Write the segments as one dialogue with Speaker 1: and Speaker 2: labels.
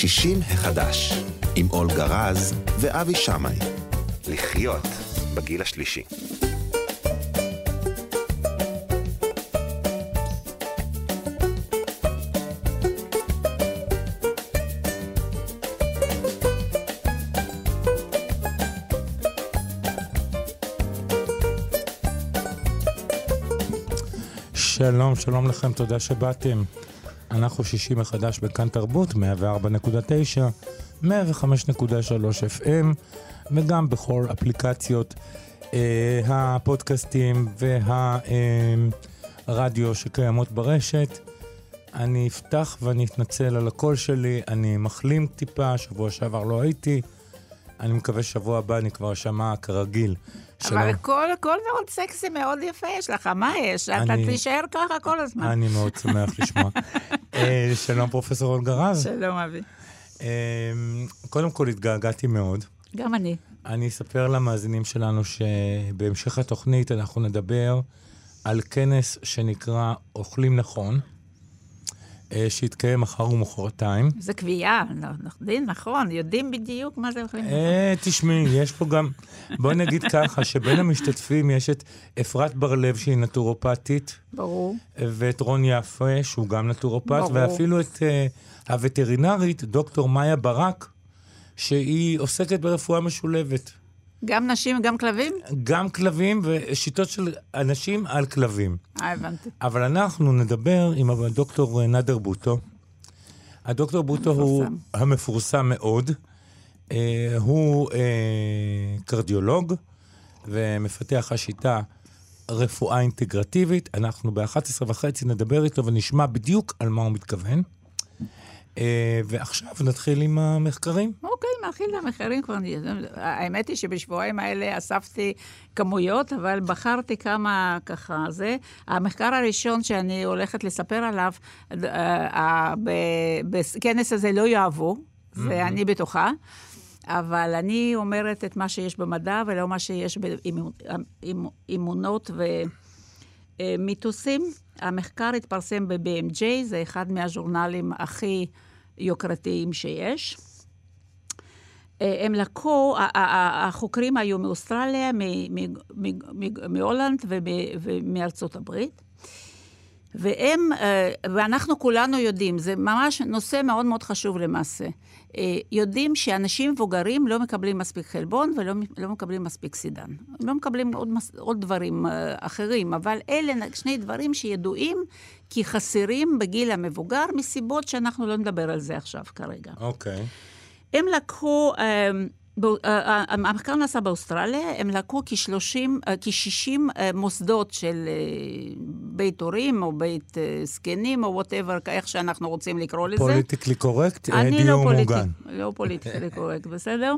Speaker 1: שישים החדש, עם אולגה רז ואבי שמאי. לחיות בגיל השלישי.
Speaker 2: שלום, שלום לכם, תודה שבאתם. אנחנו שישי מחדש בכאן תרבות, 104.9, 105.3 FM, וגם בכל אפליקציות אה, הפודקאסטים והרדיו אה, שקיימות ברשת. אני אפתח ואני אתנצל על הקול שלי, אני מחלים טיפה, שבוע שעבר לא הייתי. אני מקווה שבוע הבא אני כבר אשמע כרגיל.
Speaker 3: אבל הכל, הכל מאוד סקסי, מאוד יפה יש לך, מה יש? אתה תישאר ככה כל הזמן.
Speaker 2: אני מאוד שמח לשמוע. אה, שלום, פרופסור אולגה רז.
Speaker 3: שלום, אבי.
Speaker 2: אה, קודם כל, התגעגעתי מאוד.
Speaker 3: גם אני.
Speaker 2: אני אספר למאזינים שלנו שבהמשך התוכנית אנחנו נדבר על כנס שנקרא אוכלים נכון. אה, שיתקיים מחר ומחרתיים.
Speaker 3: זה קביעה, דין, נכון, יודעים בדיוק מה זה אוכלים נכון.
Speaker 2: תשמעי, יש פה גם, בואי נגיד ככה, שבין המשתתפים יש את אפרת בר-לב, שהיא נטורופטית.
Speaker 3: ברור.
Speaker 2: ואת רון יפה, שהוא גם נטורופט. ברור. ואפילו את uh, הווטרינרית, דוקטור מאיה ברק, שהיא עוסקת ברפואה משולבת.
Speaker 3: גם נשים וגם כלבים?
Speaker 2: גם כלבים ושיטות של אנשים על כלבים.
Speaker 3: אה, הבנתי.
Speaker 2: אבל אנחנו נדבר עם הדוקטור נאדר בוטו. הדוקטור בוטו הוא המפורסם מאוד. אה, הוא אה, קרדיולוג ומפתח השיטה רפואה אינטגרטיבית. אנחנו ב-11 וחצי נדבר איתו ונשמע בדיוק על מה הוא מתכוון. אה, ועכשיו נתחיל עם המחקרים.
Speaker 3: אוקיי, נתחיל עם המחקרים כבר. האמת היא שבשבועיים האלה אספתי כמויות, אבל בחרתי כמה ככה זה. המחקר הראשון שאני הולכת לספר עליו, אה, בכנס הזה לא יאהבו, זה אני בטוחה. אבל אני אומרת את מה שיש במדע ולא מה שיש באמונות ומיתוסים. המחקר התפרסם ב-BMJ, זה אחד מהז'ורנלים הכי יוקרתיים שיש. אה, הם לקחו, החוקרים היו מאוסטרליה, מהולנד ומארצות הברית. והם, אה, ואנחנו כולנו יודעים, זה ממש נושא מאוד מאוד חשוב למעשה. אה, יודעים שאנשים מבוגרים לא מקבלים מספיק חלבון ולא לא מקבלים מספיק סידן. לא מקבלים עוד, עוד דברים אה, אחרים, אבל אלה שני דברים שידועים כי חסרים בגיל המבוגר, מסיבות שאנחנו לא נדבר על זה עכשיו כרגע.
Speaker 2: אוקיי. Okay.
Speaker 3: הם לקחו... אה, אה, המחקר נעשה באוסטרליה, הם לקחו כ-30, כ-60 אה, מוסדות של בית הורים, או בית זקנים, או whatever, איך שאנחנו רוצים לקרוא לזה.
Speaker 2: politically correct, דיור
Speaker 3: לא
Speaker 2: מוגן.
Speaker 3: לא politically correct, בסדר?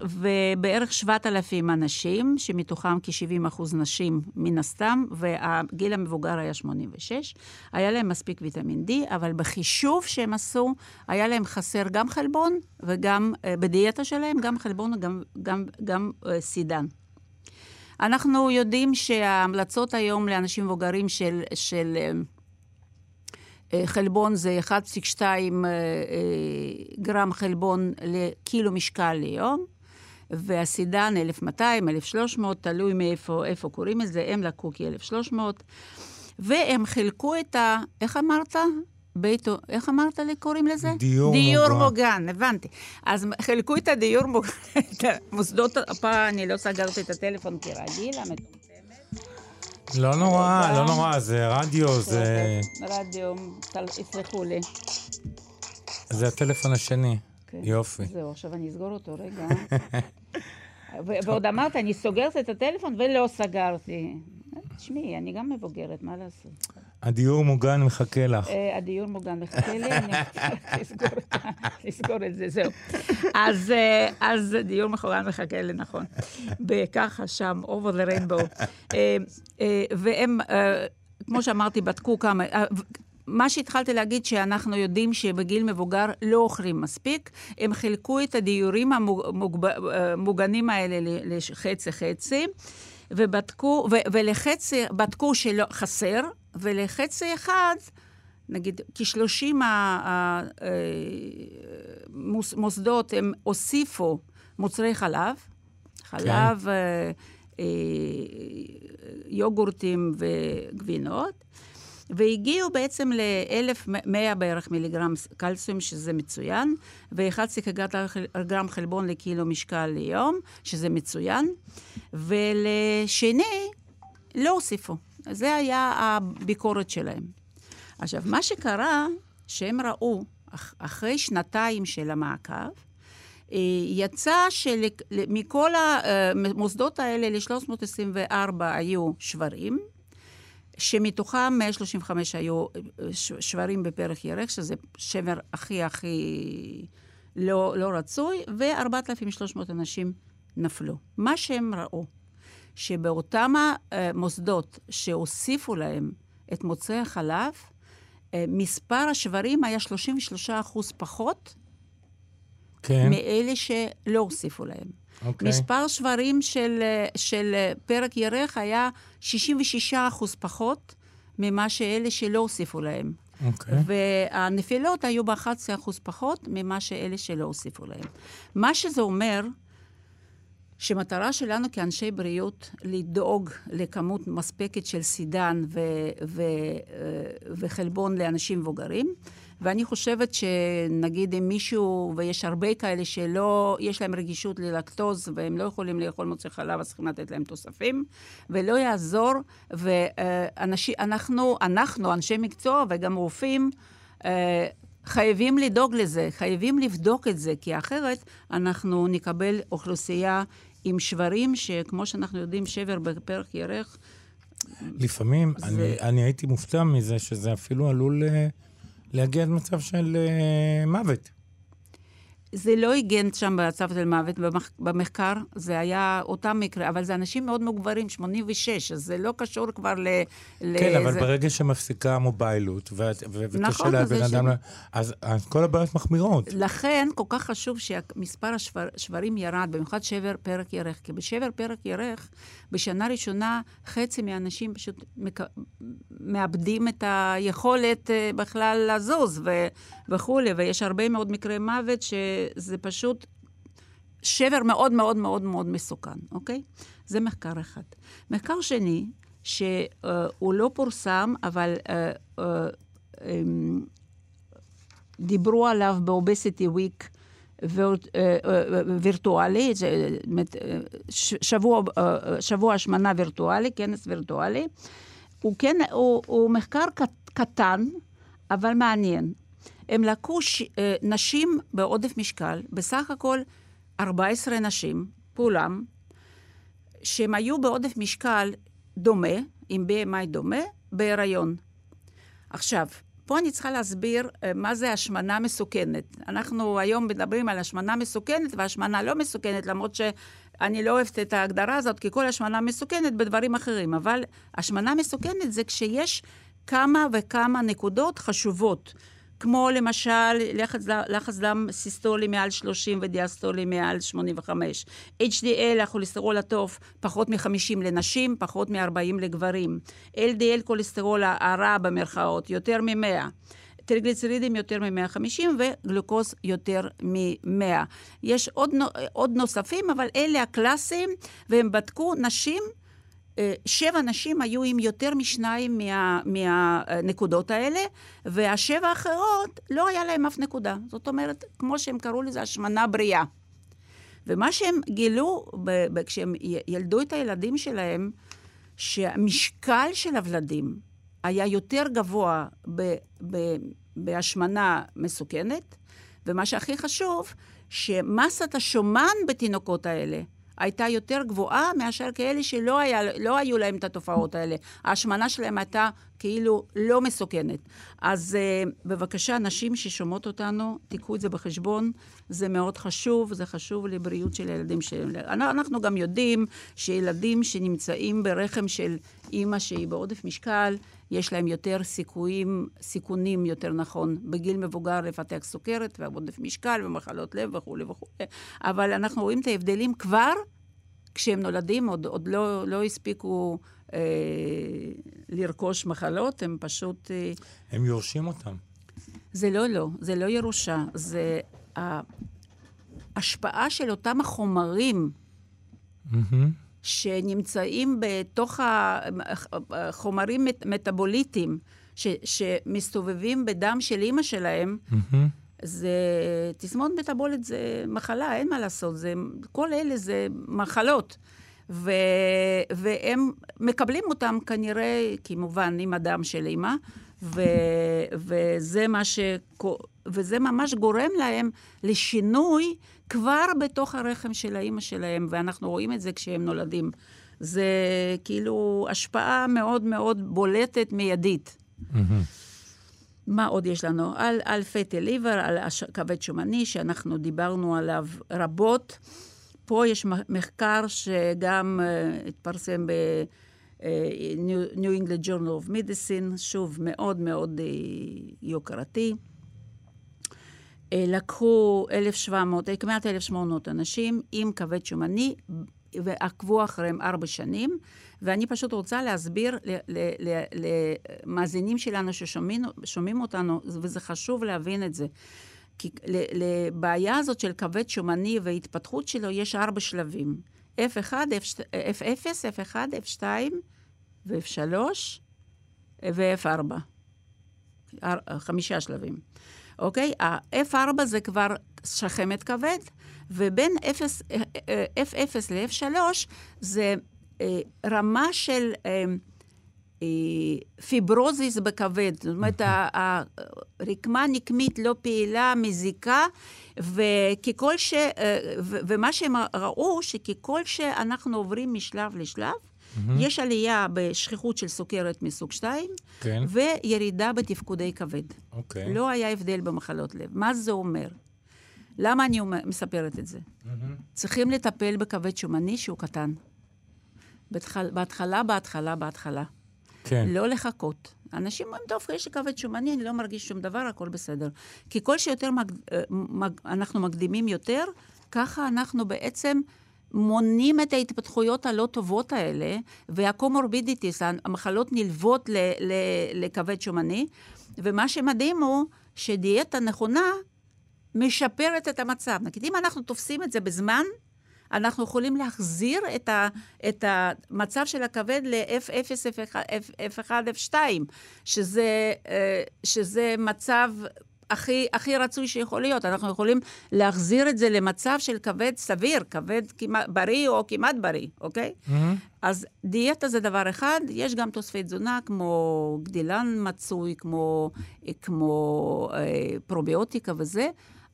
Speaker 3: ובערך 7,000 אנשים, שמתוכם כ-70 אחוז נשים מן הסתם, והגיל המבוגר היה 86. היה להם מספיק ויטמין D, אבל בחישוב שהם עשו, היה להם חסר גם חלבון וגם בדיאטה שלהם, גם חלבון וגם גם, גם uh, סידן. אנחנו יודעים שההמלצות היום לאנשים מבוגרים של, של uh, חלבון זה 1.2 uh, גרם חלבון לקילו משקל ליום, והסידן 1200, 1300, תלוי מאיפה קוראים את זה, הם לקחו כ-1300, והם חילקו את ה... איך אמרת? בית, איך אמרת לי קוראים לזה?
Speaker 2: דיור,
Speaker 3: דיור מוגן. מוגן, הבנתי. אז חילקו את הדיור מוגן, את המוסדות, הפעם אני לא סגרתי את הטלפון כרגיל, המטומטמת.
Speaker 2: לא נורא, לא נורא, זה רדיו, זה...
Speaker 3: רדיו, יסלחו לי.
Speaker 2: זה הטלפון השני, כן. יופי.
Speaker 3: זהו, עכשיו אני אסגור אותו רגע. ועוד אמרת, אני סוגרת את הטלפון ולא סגרתי. תשמעי, אני גם מבוגרת, מה לעשות?
Speaker 2: הדיור מוגן מחכה לך.
Speaker 3: אה, הדיור מוגן מחכה לי, אני אסגור את זה, זהו. אז אה, דיור מוגן מחכה לי, נכון. בככה שם, over the rainbow. אה, והם, כמו שאמרתי, בדקו כמה... מה שהתחלתי להגיד, שאנחנו יודעים שבגיל מבוגר לא אוכלים מספיק, הם חילקו את הדיורים המוגנים האלה לחצי-חצי. ובדקו, ו, ולחצי בדקו שלא חסר, ולחצי אחד נגיד, כ-30 המוסדות, הם הוסיפו מוצרי חלב, חלב, כן. אה, אה, יוגורטים וגבינות, והגיעו בעצם ל-1,100 בערך מיליגרם קלציום, שזה מצוין, ו-1.1 גרם חלבון לקילו משקל ליום, שזה מצוין, ולשני לא הוסיפו. זה היה הביקורת שלהם. עכשיו, מה שקרה, שהם ראו, אחרי שנתיים של המעקב, אה, יצא שמכל המוסדות האלה, ל-324 היו שברים, שמתוכם 135 היו אה, שברים בפרח ירך, שזה שבר הכי הכי לא, לא רצוי, ו-4,300 אנשים נפלו. מה שהם ראו, שבאותם המוסדות שהוסיפו להם את מוצאי החלב, אה, מספר השברים היה 33 אחוז פחות כן. מאלה שלא הוסיפו להם. Okay. אוקיי. מספר שברים של, של פרק ירך היה 66 אחוז פחות ממה שאלה שלא הוסיפו להם. Okay. אוקיי. והנפילות היו ב-11 אחוז פחות ממה שאלה שלא הוסיפו להם. מה שזה אומר, שמטרה שלנו כאנשי בריאות לדאוג לכמות מספקת של סידן ו- ו- אה, וחלבון לאנשים מבוגרים. ואני חושבת שנגיד אם מישהו, ויש הרבה כאלה שלא, יש להם רגישות ללקטוז והם לא יכולים לאכול מוצא חלב, אז צריכים לתת להם תוספים, ולא יעזור, ואנחנו, אנחנו, אנשי מקצוע וגם רופאים, אה, חייבים לדאוג לזה, חייבים לבדוק את זה, כי אחרת אנחנו נקבל אוכלוסייה עם שברים, שכמו שאנחנו יודעים, שבר בפרק ירך.
Speaker 2: לפעמים, זה... אני, אני הייתי מופתע מזה שזה אפילו עלול אה, להגיע למצב של uh, מוות.
Speaker 3: זה לא הגן שם בצו של מוות במחקר, זה היה אותם מקרה, אבל זה אנשים מאוד מוגברים, 86, אז זה לא קשור כבר ל...
Speaker 2: כן, ל... אבל זה... ברגע שמפסיקה המוביילות, וקשה נכון, לבן אדם, ש... אז, אז כל הבעיות מחמירות.
Speaker 3: לכן, כל כך חשוב שמספר השברים ירד, במיוחד שבר פרק ירך, כי בשבר פרק ירך, בשנה ראשונה, חצי מהאנשים פשוט מק... מאבדים את היכולת אה, בכלל לזוז ו... וכולי, ויש הרבה מאוד מקרי מוות ש... זה פשוט שבר מאוד מאוד מאוד מאוד מסוכן, אוקיי? זה מחקר אחד. מחקר שני, שהוא לא פורסם, אבל uh, uh, um, דיברו עליו באובסיטי וויק וירטואלי, שבוע, שבוע השמנה וירטואלי, כנס וירטואלי. הוא, כן, הוא, הוא מחקר קטן, אבל מעניין. הם לקחו ש... אה, נשים בעודף משקל, בסך הכל 14 נשים, כולם, שהם היו בעודף משקל דומה, עם BMI דומה, בהיריון. עכשיו, פה אני צריכה להסביר uh, מה זה השמנה מסוכנת. אנחנו היום מדברים על השמנה מסוכנת והשמנה לא מסוכנת, למרות שאני לא אוהבת את ההגדרה הזאת, כי כל השמנה מסוכנת בדברים אחרים. אבל השמנה מסוכנת זה כשיש כמה וכמה נקודות חשובות. כמו למשל לחץ, לחץ דם סיסטולי מעל 30 ודיאסטולי מעל 85. HDL, הכולסטרול הטוב, פחות מ-50 לנשים, פחות מ-40 לגברים. LDL, כולסטרול הרע במרכאות, יותר מ-100. טריגליצרידים יותר מ-150 וגלוקוז יותר מ-100. יש עוד, עוד נוספים, אבל אלה הקלאסיים, והם בדקו נשים שבע נשים היו עם יותר משניים מה, מהנקודות האלה, והשבע האחרות, לא היה להם אף נקודה. זאת אומרת, כמו שהם קראו לזה, השמנה בריאה. ומה שהם גילו כשהם ילדו את הילדים שלהם, שהמשקל של הוולדים היה יותר גבוה ב, ב, בהשמנה מסוכנת, ומה שהכי חשוב, שמסת השומן בתינוקות האלה הייתה יותר גבוהה מאשר כאלה שלא היה, לא היו להם את התופעות האלה. ההשמנה שלהם הייתה כאילו לא מסוכנת. אז uh, בבקשה, נשים ששומעות אותנו, תיקחו את זה בחשבון, זה מאוד חשוב, זה חשוב לבריאות של הילדים שלהם. אנחנו גם יודעים שילדים שנמצאים ברחם של אימא שהיא בעודף משקל, יש להם יותר סיכויים, סיכונים, יותר נכון, בגיל מבוגר לפתח סוכרת ועודף משקל ומחלות לב וכולי וכולי. אבל אנחנו רואים את ההבדלים כבר כשהם נולדים עוד, עוד לא, לא הספיקו אה, לרכוש מחלות, הם פשוט... אה,
Speaker 2: הם יורשים אותם.
Speaker 3: זה לא לא, זה לא ירושה, זה ההשפעה של אותם החומרים
Speaker 2: Mm-hmm.
Speaker 3: שנמצאים בתוך החומרים מטאבוליטיים ש, שמסתובבים בדם של אימא שלהם,
Speaker 2: Mm-hmm.
Speaker 3: זה תסמונת מטאבולית זה מחלה, אין מה לעשות, זה, כל אלה זה מחלות. ו, והם מקבלים אותם כנראה, כמובן, עם הדם של אימא, ו, וזה, מה ש, וזה ממש גורם להם לשינוי כבר בתוך הרחם של האימא שלהם, ואנחנו רואים את זה כשהם נולדים. זה כאילו השפעה מאוד מאוד בולטת, מיידית.
Speaker 2: Mm-hmm.
Speaker 3: מה עוד יש לנו? על, על פטי ליבר, על כבד שומני, שאנחנו דיברנו עליו רבות. פה יש מחקר שגם uh, התפרסם ב-New uh, England Journal of Medicine, שוב, מאוד מאוד uh, יוקרתי. Uh, לקחו 1,700, כמעט 1,800 אנשים עם כבד שומני, ועקבו אחריהם ארבע שנים, ואני פשוט רוצה להסביר למאזינים שלנו ששומעים אותנו, וזה חשוב להבין את זה. כי לבעיה הזאת של כבד שומני וההתפתחות שלו יש ארבע שלבים. F1, F0, F1, F2 ו-F3 ו-F4. חמישה שלבים. אוקיי? ה-F4 זה כבר שחמת כבד, ובין 0, F0 ל-F3 זה אה, רמה של אה, אה, פיברוזיס בכבד. זאת אומרת, הרקמה נקמית לא פעילה, מזיקה, וככל ש... ומה שהם ראו, שככל שאנחנו עוברים משלב לשלב, Mm-hmm. יש עלייה בשכיחות של סוכרת מסוג 2,
Speaker 2: כן.
Speaker 3: וירידה בתפקודי כבד.
Speaker 2: אוקיי. Okay.
Speaker 3: לא היה הבדל במחלות לב. מה זה אומר? למה אני מספרת את זה? Mm-hmm. צריכים לטפל בכבד שומני שהוא קטן. בהתחלה, בהתחלה, בהתחלה, בהתחלה.
Speaker 2: כן.
Speaker 3: לא לחכות. אנשים אומרים, טוב, יש לי כבד שומני, אני לא מרגיש שום דבר, הכל בסדר. כי כל שיותר מג, אה, מג, אנחנו מקדימים יותר, ככה אנחנו בעצם מונים את ההתפתחויות הלא טובות האלה, והקומורבידיטיס, המחלות נלוות ל, ל, לכבד שומני, ומה שמדהים הוא שדיאטה נכונה משפרת את המצב. נגיד, אם אנחנו תופסים את זה בזמן, אנחנו יכולים להחזיר את, ה, את המצב של הכבד ל-F0, F1, F2, שזה, אה, שזה מצב הכי, הכי רצוי שיכול להיות. אנחנו יכולים להחזיר את זה למצב של כבד סביר, כבד כמעט בריא או כמעט בריא, אוקיי? Mm-hmm. אז דיאטה זה דבר אחד, יש גם תוספי תזונה כמו גדילן מצוי, כמו, כמו אה, פרוביוטיקה וזה,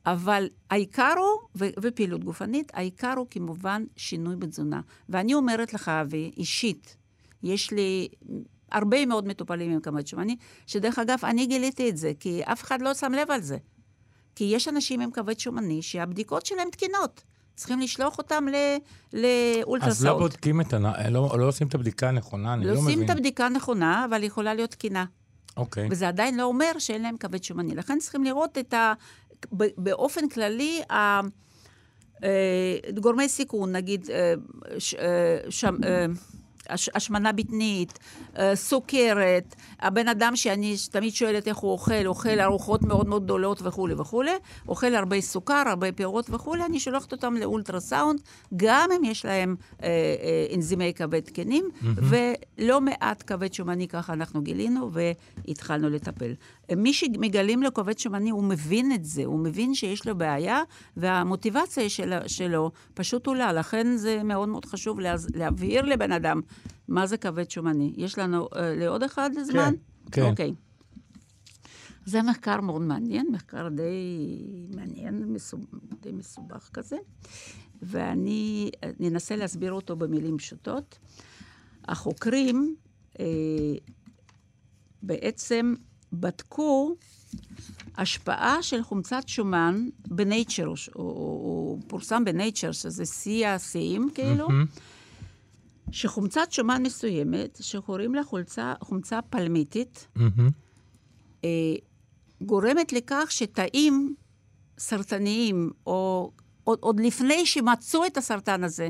Speaker 3: אבל העיקר הוא, ו- ופעילות גופנית, העיקר הוא כמובן שינוי בתזונה. ואני אומרת לך, אבי, אישית, יש לי הרבה מאוד מטופלים עם כמות שומני, שדרך אגב, אני גיליתי את זה, כי אף אחד לא שם לב על זה. כי יש אנשים עם כבד שומני שהבדיקות שלהם תקינות. צריכים לשלוח אותם לאולטרסאוט.
Speaker 2: אז לא בודקים את ה... לא, לא עושים את הבדיקה הנכונה, אני לא,
Speaker 3: לא
Speaker 2: מבין.
Speaker 3: לא עושים את הבדיקה הנכונה, אבל יכולה להיות תקינה.
Speaker 2: אוקיי.
Speaker 3: וזה עדיין לא אומר שאין להם כבד שומני. לכן צריכים לראות את ה... באופן כללי, ה... אה, גורמי סיכון, נגיד, אה, ש... שם... השמנה בטנית, אה, סוכרת, הבן אדם שאני תמיד שואלת איך הוא אוכל, אוכל ארוחות מאוד מאוד גדולות וכולי וכולי, אוכל הרבה סוכר, הרבה פירות וכולי, אני שולחת אותם לאולטרסאונד, גם אם יש להם אה, אה, אנזימי כבד תקנים, mm-hmm. ולא מעט כבד שומני ככה אנחנו גילינו והתחלנו לטפל. מי שמגלים לו כבד שומני, הוא מבין את זה, הוא מבין שיש לו בעיה, והמוטיבציה של, שלו פשוט עולה. לכן זה מאוד מאוד חשוב להבהיר לבן אדם מה זה כבד שומני. יש לנו uh, לעוד אחד זמן?
Speaker 2: כן, כן.
Speaker 3: אוקיי. זה מחקר מאוד מעניין, מחקר די מעניין, מסוב... די מסובך כזה, ואני אנסה להסביר אותו במילים פשוטות. החוקרים אה, בעצם בדקו השפעה של חומצת שומן בנייצ'ר, הוא, הוא פורסם בנייצ'ר, שזה שיא השיאים, כאילו, mm-hmm. שחומצת שומן מסוימת, שקוראים לה חולצה, חומצה פלמיתית, mm-hmm. אה, גורמת לכך שתאים סרטניים, או עוד, עוד לפני שמצאו את הסרטן הזה,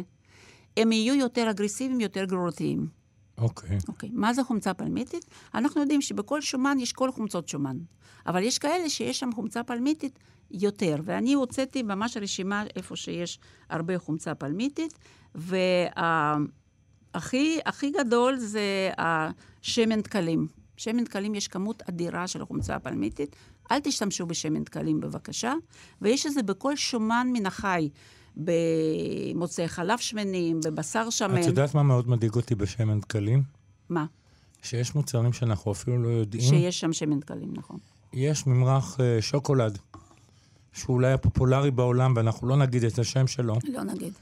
Speaker 3: הם יהיו יותר אגרסיביים, יותר גרורתיים.
Speaker 2: אוקיי.
Speaker 3: אוקיי, מה זה חומצה פלמיטית? אנחנו יודעים שבכל שומן יש כל חומצות שומן, אבל יש כאלה שיש שם חומצה פלמיטית יותר, ואני הוצאתי ממש רשימה איפה שיש הרבה חומצה פלמיטית, והכי הכי גדול זה השמן דקלים. שמן דקלים יש כמות אדירה של חומצה פלמיתית, אל תשתמשו בשמן דקלים בבקשה, ויש את זה בכל שומן מן החי. במוצאי חלב שמנים, בבשר שמן.
Speaker 2: את יודעת מה מאוד מדאיג אותי בשמן דקלים?
Speaker 3: מה?
Speaker 2: שיש מוצרים שאנחנו אפילו לא יודעים.
Speaker 3: שיש שם שמן דקלים, נכון.
Speaker 2: יש ממרח uh, שוקולד, שהוא אולי הפופולרי בעולם, ואנחנו לא נגיד את השם שלו,
Speaker 3: לא נגיד.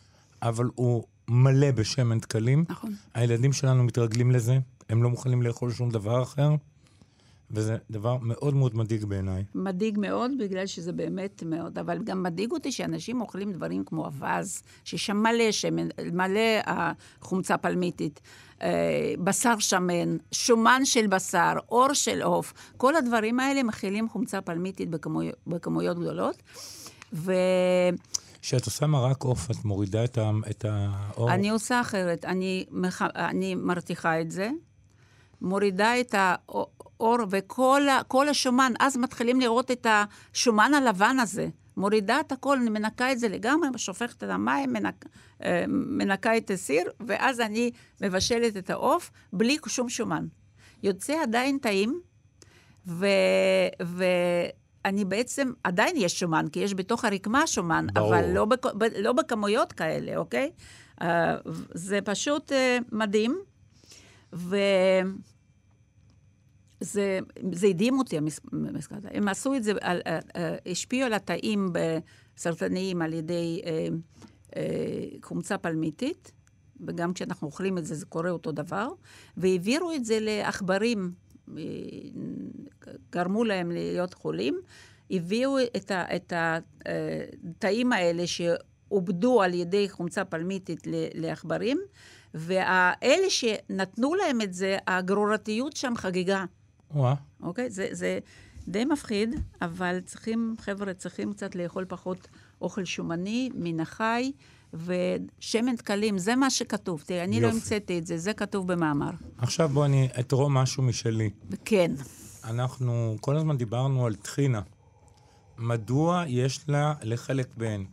Speaker 2: אבל הוא מלא בשמן דקלים.
Speaker 3: נכון.
Speaker 2: הילדים שלנו מתרגלים לזה, הם לא מוכנים לאכול שום דבר אחר, וזה דבר מאוד מאוד מדאיג בעיניי.
Speaker 3: מדאיג מאוד, בגלל שזה באמת מאוד, אבל גם מדאיג אותי שאנשים אוכלים דברים כמו אווז, ששם מלא שמן, מלא החומצה פלמיתית, אה, בשר שמן, שומן של בשר, אור של עוף, כל הדברים האלה מכילים חומצה פלמיתית בכמויות, בכמויות גדולות. ו...
Speaker 2: כשאת עושה מרק עוף, את מורידה את, ה, את האור?
Speaker 3: אני עושה אחרת. אני, מח... אני מרתיחה את זה, מורידה את האור וכל השומן, אז מתחילים לראות את השומן הלבן הזה. מורידה את הכל, אני מנקה את זה לגמרי, שופכת את המים, מנק, אה, מנקה את הסיר, ואז אני מבשלת את העוף בלי שום שומן. יוצא עדיין טעים, ו... ו... אני בעצם, עדיין יש שומן, כי יש בתוך הרקמה שומן, ברור. אבל לא, בכ, ב, לא בכמויות כאלה, אוקיי? Uh, זה פשוט uh, מדהים, וזה הדהים אותי, המסקנה. הם עשו את זה, על, uh, uh, השפיעו על התאים סרטניים על ידי uh, uh, חומצה פלמיתית, וגם כשאנחנו אוכלים את זה, זה קורה אותו דבר, והעבירו את זה לעכברים. גרמו להם להיות חולים, הביאו את התאים האלה שעובדו על ידי חומצה פלמיתית לעכברים, ואלה שנתנו להם את זה, הגרורתיות שם חגיגה.
Speaker 2: וואה.
Speaker 3: אוקיי? זה, זה די מפחיד, אבל צריכים, חבר'ה, צריכים קצת לאכול פחות אוכל שומני, מן החי. ושמן דקלים, זה מה שכתוב. תראה, אני לא יופי. לא המצאתי את זה, זה כתוב במאמר.
Speaker 2: עכשיו בוא אני אתרום משהו משלי.
Speaker 3: כן.
Speaker 2: אנחנו כל הזמן דיברנו על טחינה. מדוע יש לה לחלק בהן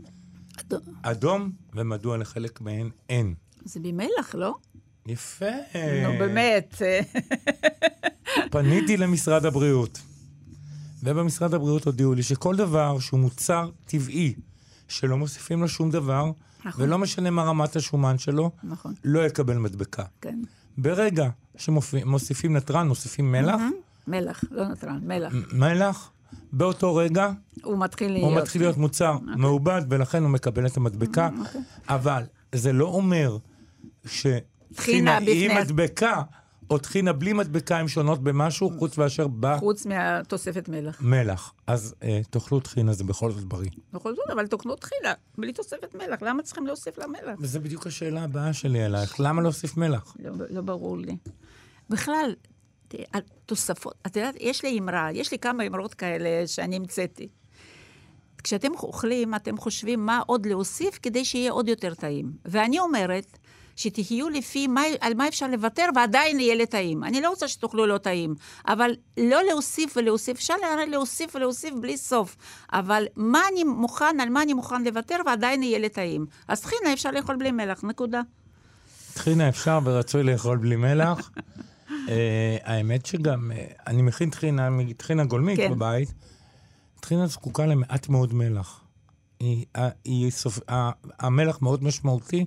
Speaker 2: אדום, אדום ומדוע לחלק בהן אין?
Speaker 3: זה ממלח, לא?
Speaker 2: יפה.
Speaker 3: נו, באמת.
Speaker 2: פניתי למשרד הבריאות, ובמשרד הבריאות הודיעו לי שכל דבר שהוא מוצר טבעי, שלא מוסיפים לו שום דבר, נכון. ולא משנה מה רמת השומן שלו,
Speaker 3: נכון.
Speaker 2: לא יקבל מדבקה.
Speaker 3: כן.
Speaker 2: ברגע שמוסיפים נתרן, מוסיפים מלח.
Speaker 3: Mm-hmm. מלח, לא נתרן, מלח.
Speaker 2: מלח, באותו רגע...
Speaker 3: הוא מתחיל להיות...
Speaker 2: הוא מתחיל להיות מוצר okay. אוקיי. מעובד, ולכן הוא מקבל את המדבקה. Mm-hmm, okay. אבל זה לא אומר שטחינה היא מדבקה. או טחינה בלי מדבקה הן שונות במשהו, חוץ מאשר ב...
Speaker 3: חוץ מהתוספת מלח.
Speaker 2: מלח. אז אה, תאכלו טחינה, זה בכל זאת בריא.
Speaker 3: בכל זאת, אבל תאכלו טחינה, בלי תוספת מלח. למה צריכים להוסיף לה מלח?
Speaker 2: וזו בדיוק השאלה הבאה שלי אלייך. למה להוסיף מלח?
Speaker 3: לא, לא ברור לי. בכלל, תוספות, את יודעת, יש לי אמרה, יש לי כמה אמרות כאלה שאני המצאתי. כשאתם אוכלים, אתם חושבים מה עוד להוסיף כדי שיהיה עוד יותר טעים. ואני אומרת, שתהיו לפי מה, על מה אפשר לוותר ועדיין יהיה לי טעים. אני לא רוצה שתאכלו לא טעים, אבל לא להוסיף ולהוסיף, אפשר להוסיף ולהוסיף בלי סוף. אבל מה אני מוכן, על מה אני מוכן לוותר ועדיין יהיה לי טעים. אז טחינה אפשר לאכול בלי מלח, נקודה.
Speaker 2: טחינה אפשר ורצוי לאכול בלי מלח. uh, האמת שגם, uh, אני מכין טחינה, טחינה גולמית כן. בבית. טחינה זקוקה למעט מאוד מלח. היא, היא, סופ... המלח מאוד משמעותי,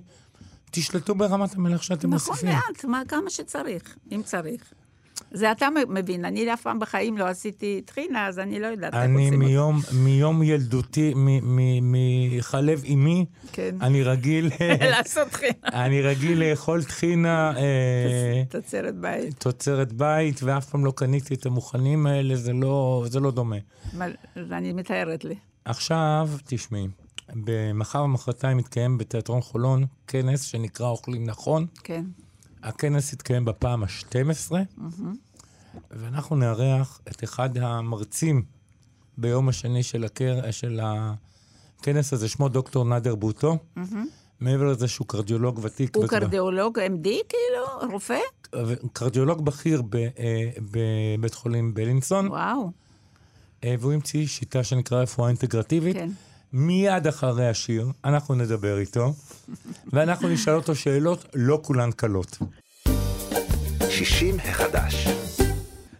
Speaker 2: תשלטו ברמת המלח שאתם
Speaker 3: נכון,
Speaker 2: מוסיפים.
Speaker 3: נכון, מעט, מה, כמה שצריך, אם צריך. זה אתה מבין, אני אף פעם בחיים לא עשיתי טחינה, אז אני לא יודעת איך
Speaker 2: עושים מיום, אותה. מיום ילדותי, מחלב אימי, כן. אני רגיל...
Speaker 3: לעשות טחינה.
Speaker 2: אני רגיל לאכול טחינה...
Speaker 3: אה, תוצרת בית.
Speaker 2: תוצרת בית, ואף פעם לא קניתי את המוכנים האלה, זה לא, זה לא דומה.
Speaker 3: אני מתארת לי.
Speaker 2: עכשיו, תשמעי. במחר ומחרתיים מתקיים בתיאטרון חולון כנס שנקרא אוכלים נכון.
Speaker 3: כן.
Speaker 2: הכנס יתקיים בפעם ה-12, mm-hmm. ואנחנו נארח את אחד המרצים ביום השני של, הקר... של הכנס הזה, שמו דוקטור נאדר בוטו, mm-hmm. מעבר לזה שהוא קרדיולוג ותיק.
Speaker 3: הוא
Speaker 2: וכבר-
Speaker 3: קרדיאולוג MD, כאילו? רופא?
Speaker 2: קרדיולוג בכיר אה, בבית חולים בלינסון,
Speaker 3: וואו,
Speaker 2: אה, והוא המציא שיטה שנקרא רפואה אינטגרטיבית.
Speaker 3: כן.
Speaker 2: מיד אחרי השיר, אנחנו נדבר איתו, ואנחנו נשאל אותו שאלות, לא כולן קלות.
Speaker 1: 60 החדש.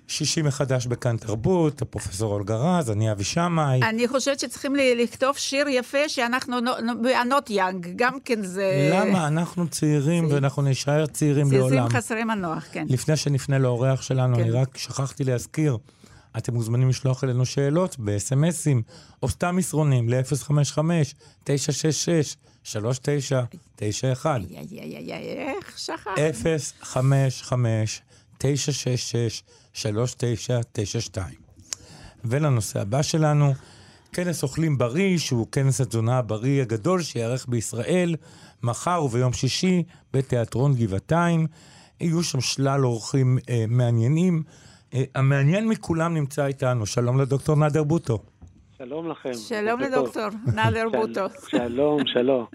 Speaker 2: 60 מחדש בכאן תרבות, הפרופסור אולגה רז, אני אבי שמאי.
Speaker 3: אני חושבת שצריכים לכתוב שיר יפה שאנחנו בענות יאנג, גם כן זה...
Speaker 2: למה? אנחנו צעירים ואנחנו נישאר צעירים לעולם.
Speaker 3: חסרי מנוח, כן.
Speaker 2: לפני שנפנה לאורח שלנו,
Speaker 3: כן.
Speaker 2: אני רק שכחתי להזכיר, אתם מוזמנים לשלוח אלינו שאלות בסמסים, או סתם מסרונים ל-055-966-3991.
Speaker 3: איי, איי, איי, איי, איך שכח?
Speaker 2: 055-966-3992. ולנושא הבא שלנו, כנס אוכלים בריא, שהוא כנס התזונה הבריא הגדול שייערך בישראל, מחר וביום שישי בתיאטרון גבעתיים. יהיו שם שלל אורחים אה, מעניינים. אה, המעניין מכולם נמצא איתנו. שלום לדוקטור נאדר בוטו.
Speaker 4: שלום לכם.
Speaker 3: שלום. לדוקטור נאדר בוטו.
Speaker 4: שלום, שלום.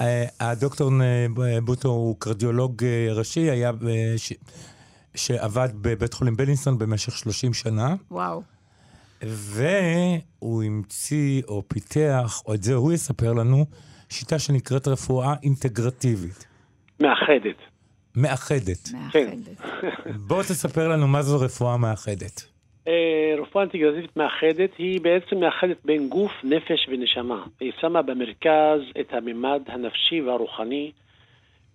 Speaker 2: אה, הדוקטור אה, בוטו הוא קרדיולוג ראשי, היה. שעבד בבית חולים בלינסון במשך 30 שנה,
Speaker 3: וואו.
Speaker 2: והוא המציא או פיתח, או את זה הוא יספר לנו, שיטה שנקראת רפואה אינטגרטיבית,
Speaker 4: מאחדת.
Speaker 2: מאחדת.
Speaker 3: מאחדת.
Speaker 2: בוא תספר לנו מה זו רפואה מאחדת.
Speaker 4: אה, רפואה אינטגרטיבית מאחדת היא בעצם מאחדת בין גוף, נפש ונשמה. היא שמה במרכז את הממד הנפשי והרוחני,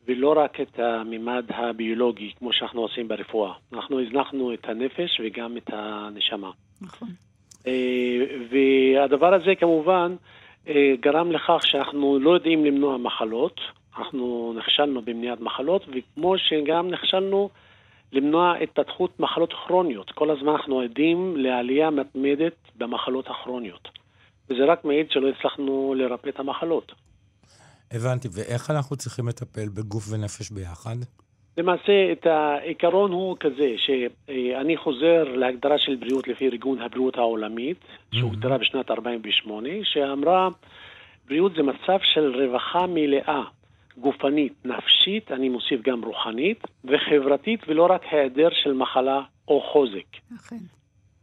Speaker 4: ולא רק את הממד הביולוגי, כמו שאנחנו עושים ברפואה. אנחנו הזנחנו את הנפש וגם את הנשמה.
Speaker 3: נכון.
Speaker 4: אה, והדבר הזה כמובן אה, גרם לכך שאנחנו לא יודעים למנוע מחלות, אנחנו נכשלנו במניעת מחלות, וכמו שגם נכשלנו למנוע התפתחות מחלות כרוניות. כל הזמן אנחנו עדים לעלייה מתמדת במחלות הכרוניות. וזה רק מעיד שלא הצלחנו לרפא את המחלות.
Speaker 2: הבנתי, ואיך אנחנו צריכים לטפל בגוף ונפש ביחד?
Speaker 4: למעשה, את העיקרון הוא כזה, שאני חוזר להגדרה של בריאות לפי ארגון הבריאות העולמית, שהוגדרה בשנת 48, שאמרה, בריאות זה מצב של רווחה מלאה, גופנית, נפשית, אני מוסיף גם רוחנית, וחברתית, ולא רק היעדר של מחלה או חוזק.
Speaker 3: אכן.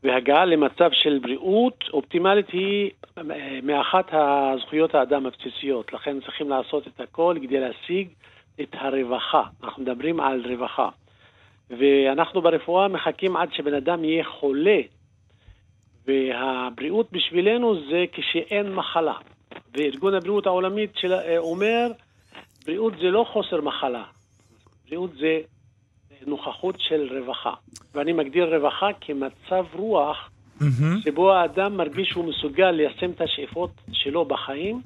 Speaker 4: והגעה למצב של בריאות אופטימלית היא אה, מאחת הזכויות האדם הבסיסיות. לכן צריכים לעשות את הכל כדי להשיג את הרווחה. אנחנו מדברים על רווחה. ואנחנו ברפואה מחכים עד שבן אדם יהיה חולה. והבריאות בשבילנו זה כשאין מחלה. וארגון הבריאות העולמית של, אה, אומר, בריאות זה לא חוסר מחלה. בריאות זה נוכחות של רווחה. ואני מגדיר רווחה כמצב רוח
Speaker 2: מהמם.
Speaker 4: שבו האדם מרגיש שהוא מסוגל ליישם את השאיפות שלו בחיים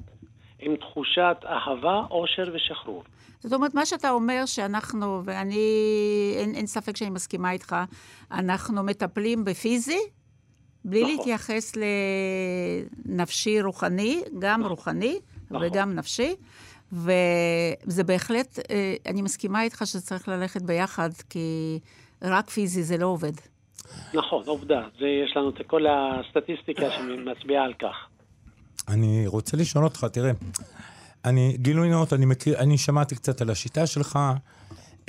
Speaker 4: עם תחושת אהבה, אושר ושחרור.
Speaker 3: זאת אומרת, מה שאתה אומר שאנחנו, ואני, אין, אין ספק שאני מסכימה איתך, אנחנו מטפלים בפיזי, בלי
Speaker 4: נכון.
Speaker 3: להתייחס לנפשי רוחני, גם רוחני
Speaker 4: נכון.
Speaker 3: וגם נפשי, וזה בהחלט, אה, אני מסכימה איתך שצריך ללכת ביחד, כי רק פיזי זה לא עובד.
Speaker 4: נכון, עובדה. זה, יש לנו את כל הסטטיסטיקה שמצביעה על כך.
Speaker 2: אני רוצה לשאול אותך, תראה, אני, גילוי נאות, אני מכיר, אני שמעתי קצת על השיטה שלך,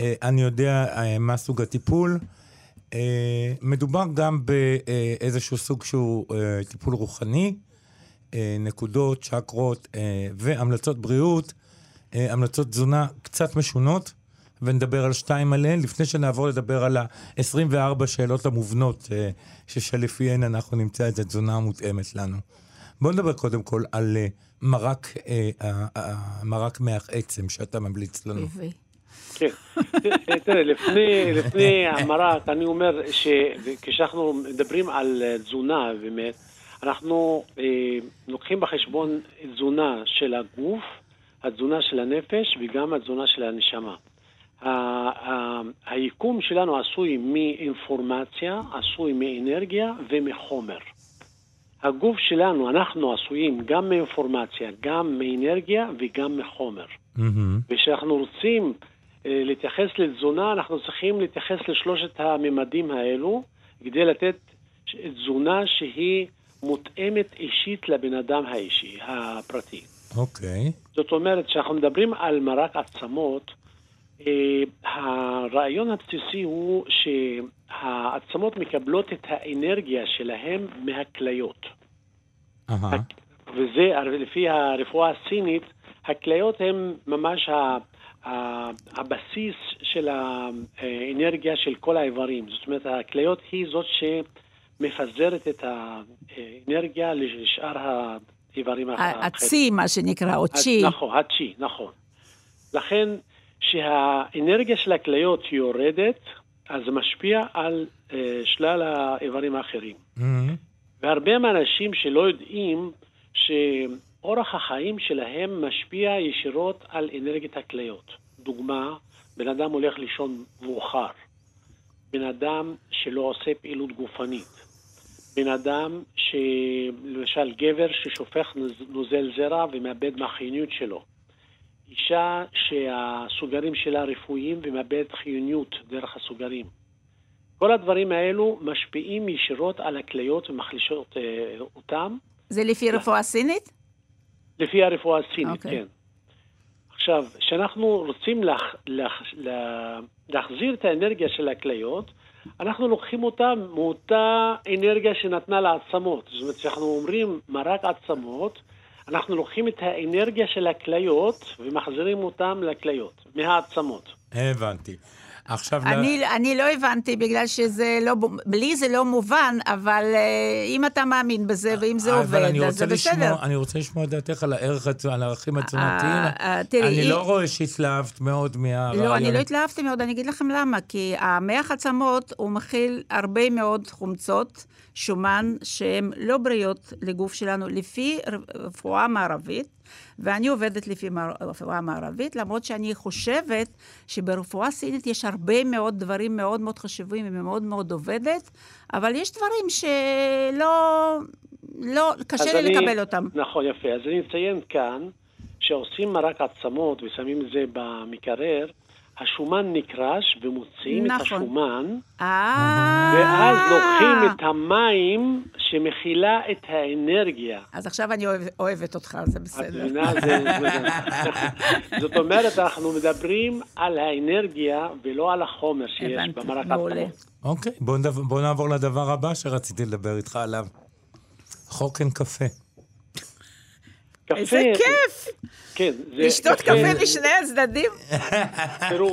Speaker 2: אה, אני יודע אה, מה סוג הטיפול. מדובר גם באיזשהו סוג שהוא טיפול רוחני, נקודות, צ'קרות אה, והמלצות בריאות, המלצות תזונה קצת משונות, ונדבר על שתיים עליהן, לפני שנעבור לדבר על ה-24 שאלות המובנות, אה, שלפיהן אנחנו נמצא את התזונה המותאמת לנו. בואו נדבר קודם כל על אה, מרק, אה, אה, אה, מרק מח עצם שאתה ממליץ לנו.
Speaker 4: כן. תראה, לפני, לפני המרק, אני אומר שכשאנחנו מדברים על אה, תזונה, באמת, אנחנו אה, לוקחים בחשבון תזונה של הגוף, התזונה של הנפש וגם התזונה של הנשמה. היקום שלנו עשוי מאינפורמציה, עשוי מאנרגיה ומחומר. הגוף שלנו, אנחנו עשויים גם מאינפורמציה, גם מאנרגיה וגם מחומר.
Speaker 2: מהמם.
Speaker 4: וכשאנחנו רוצים אה, להתייחס לתזונה, אנחנו צריכים להתייחס לשלושת הממדים האלו כדי לתת תזונה שהיא מותאמת אישית לבן אדם האישי, הפרטי.
Speaker 2: אוקיי.
Speaker 4: זאת אומרת, כשאנחנו מדברים על מרק עצמות, אה, הרעיון הבסיסי הוא שהעצמות מקבלות את האנרגיה שלהם מהכליות.
Speaker 2: אהה.
Speaker 4: וזה, לפי הרפואה הסינית, הכליות הן ממש ה, ה, הבסיס של האנרגיה של כל האיברים. זאת אומרת, הכליות היא זאת שמפזרת את האנרגיה לשאר האיברים האחרים.
Speaker 3: הצי, מה שנקרא, או צ'י.
Speaker 4: נכון, הצ'י, נכון. לכן, כשהאנרגיה של הכליות יורדת, אז זה משפיע על uh, שלל האיברים האחרים.
Speaker 2: מהמם.
Speaker 4: והרבה מהאנשים שלא יודעים שאורח החיים שלהם משפיע ישירות על אנרגיית הכליות. דוגמה, בן אדם הולך לישון מאוחר. בן אדם שלא עושה פעילות גופנית. בן אדם, ש... למשל גבר ששופך נוז- נוזל זרע ומאבד מהחיוניות שלו. אישה שהסוגרים שלה רפואיים ומאבדת חיוניות דרך הסוגרים. כל הדברים האלו משפיעים ישירות על הכליות ומחלישות אה, אותם,
Speaker 3: זה לפי רפואה סינית?
Speaker 4: לפי הרפואה הסינית,
Speaker 3: אוקיי.
Speaker 4: כן. עכשיו, כשאנחנו רוצים להח, להח, לה, להחזיר את האנרגיה של הכליות, אנחנו לוקחים אותה מאותה אנרגיה שנתנה לעצמות. זאת אומרת, כשאנחנו אומרים מרק עצמות, אנחנו לוקחים את האנרגיה של הכליות ומחזירים אותם לכליות, מהעצמות.
Speaker 2: הבנתי. עכשיו,
Speaker 3: אני, אני לא הבנתי, בגלל שזה לא, לי זה לא מובן, אבל אה, אם אתה מאמין בזה, ואם זה
Speaker 2: אבל
Speaker 3: עובד, אז זה
Speaker 2: לשמוע-
Speaker 3: בסדר.
Speaker 2: אני רוצה לשמוע את דעתך על הערך, על הערכים התזונתיים.
Speaker 3: אה, אה, תראי,
Speaker 2: אני לא רואה שהתלהבת מאוד מהרעיון.
Speaker 3: לא, אני לא התלהבתי מאוד, אני אגיד לכם למה. כי המח עצמות, הוא מכיל הרבה מאוד חומצות, שומן, שהן לא בריאות לגוף שלנו, לפי רפואה מערבית, ואני עובדת לפי מר- רפואה מערבית, למרות שאני חושבת שברפואה סינית יש הרבה מאוד דברים מאוד מאוד חשובים, והיא מאוד מאוד עובדת, אבל יש דברים שלא... לא, קשה לי
Speaker 4: אני-
Speaker 3: לקבל אותם.
Speaker 4: נכון, יפה. אז אני אציין כאן, שעושים מרק עצמות ושמים את זה במקרר, השומן נקרש ומוציאים את
Speaker 3: נכון.
Speaker 4: השומן,
Speaker 3: אה...
Speaker 4: ואז לוקחים את המים שמכילה את האנרגיה.
Speaker 3: אז עכשיו אני אוהב- אוהבת אותך, זה
Speaker 4: את
Speaker 3: בסדר.
Speaker 4: מבינה? זה- זה- זאת אומרת, אנחנו מדברים על האנרגיה ולא על החומר שיש
Speaker 3: הבנתי,
Speaker 4: במרק
Speaker 3: מעולה.
Speaker 4: עצמות.
Speaker 2: אוקיי, בוא, נדבר, בוא נעבור לדבר הבא שרציתי לדבר איתך עליו. חוקן קפה.
Speaker 3: איזה כיף!
Speaker 4: כן. זה
Speaker 3: לשתות קפה משני הצדדים?
Speaker 4: תראו,